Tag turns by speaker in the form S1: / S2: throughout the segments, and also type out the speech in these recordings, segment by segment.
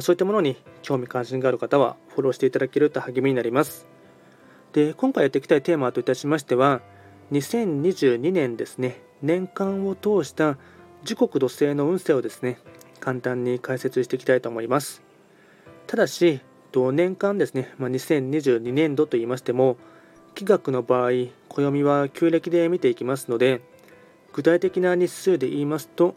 S1: そういったものに興味関心がある方はフォローしていただけると励みになります。で今回やっていきたいテーマといたしましては2022年ですね年間を通した時刻土星の運勢をですね簡単に解説していきたいと思います。ただし年間ですね、まあ、2022年度と言いましても気学の場合暦は旧暦で見ていきますので具体的な日数で言いますと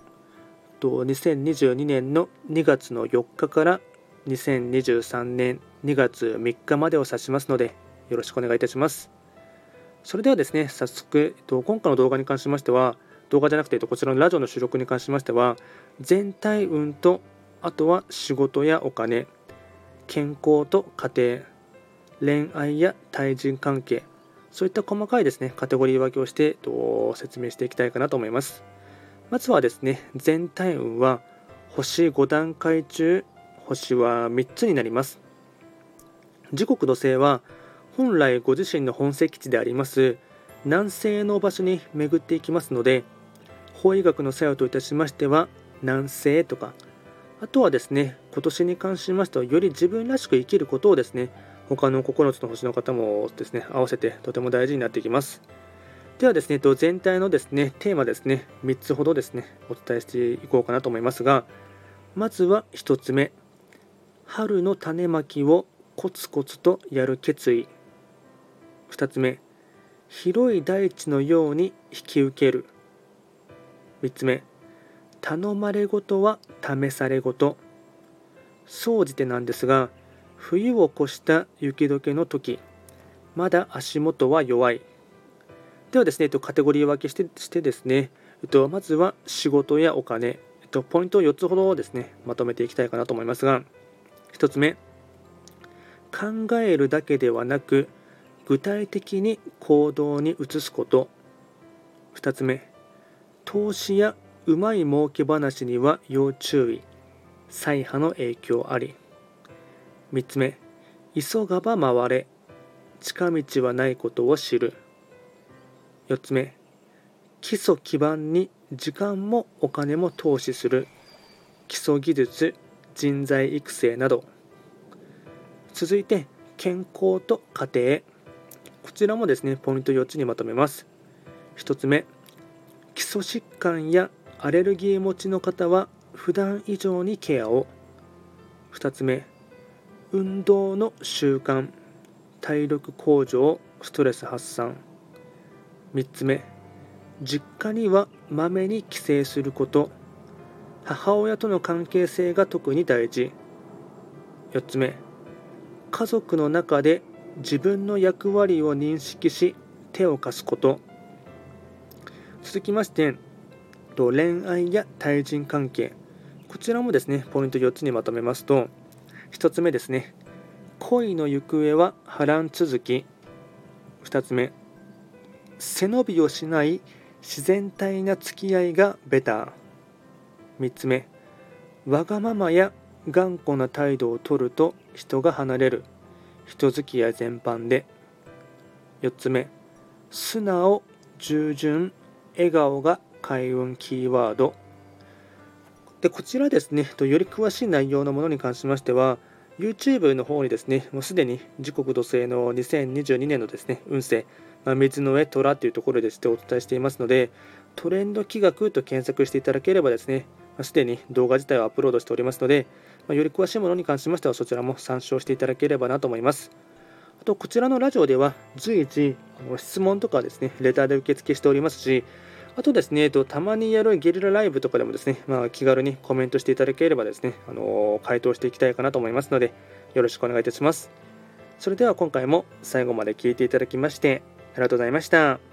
S1: と2022年の2月の4日から2023年2月3日までを指しますのでよろしくお願いいたします。それではですね早速えっと今回の動画に関しましては動画じゃなくてこちらのラジオの収録に関しましては全体運とあとは仕事やお金健康と家庭恋愛や対人関係そういった細かいですねカテゴリー分けをして説明していきたいかなと思います。まずはですね全体運は星5段階中星は3つになります。時刻土星は本来ご自身の本石地であります南西の場所に巡っていきますので法医学の作用といたしましては南西とかあとはですね今年に関しましてはより自分らしく生きることをですね他の9つの星の方もですね合わせてとても大事になってきます。ではですね全体のですねテーマですね3つほどですねお伝えしていこうかなと思いますがまずは1つ目春の種まきをコツコツとやる決意。2つ目広い大地のように引き受ける。3つ目頼まれごとは試されごと総じてなんですが冬を越した雪解けの時まだ足元は弱い。ではですね、カテゴリー分けしてしてですね、まずは仕事やお金、ポイントを4つほどですね、まとめていきたいかなと思いますが、1つ目、考えるだけではなく、具体的に行動に移すこと。2つ目、投資やうまい儲け話には要注意。再破の影響あり。3つ目、急がば回れ。近道はないことを知る。4つ目。基礎基盤に時間もお金も投資する。基礎技術人材育成など。続いて健康と家庭。こちらもですねポイント4つにまとめます。1つ目。基礎疾患やアレルギー持ちの方は普段以上にケアを。2つ目。運動の習慣体力向上ストレス発散。3つ目。実家にはまめに帰省すること。母親との関係性が特に大事。4つ目。家族の中で自分の役割を認識し手を貸すこと。続きまして恋愛や対人関係。こちらもですねポイント4つにまとめますと1つ目ですね。恋の行方は波乱続き。2つ目。背伸びをしない自然体な付き合いがベター。3つ目わがままや頑固な態度をとると人が離れる。人付き合い全般で。4つ目素直従順笑顔が開運キーワード。でこちらですねより詳しい内容のものに関しましては YouTube の方にですねもうすでに時刻土星の2022年のですね運勢まあ、水の上虎というところでしてお伝えしていますので、トレンド企画と検索していただければですね、す、で、に動画自体をアップロードしておりますので、まあ、より詳しいものに関しましてはそちらも参照していただければなと思います。あと、こちらのラジオでは随時質問とかですね、レターで受付しておりますし、あとですね、えっとたまにやるゲリラライブとかでもですね、まあ、気軽にコメントしていただければですね、あのー、回答していきたいかなと思いますので、よろしくお願いいたします。それでは今回も最後まで聴いていただきまして、ありがとうございました。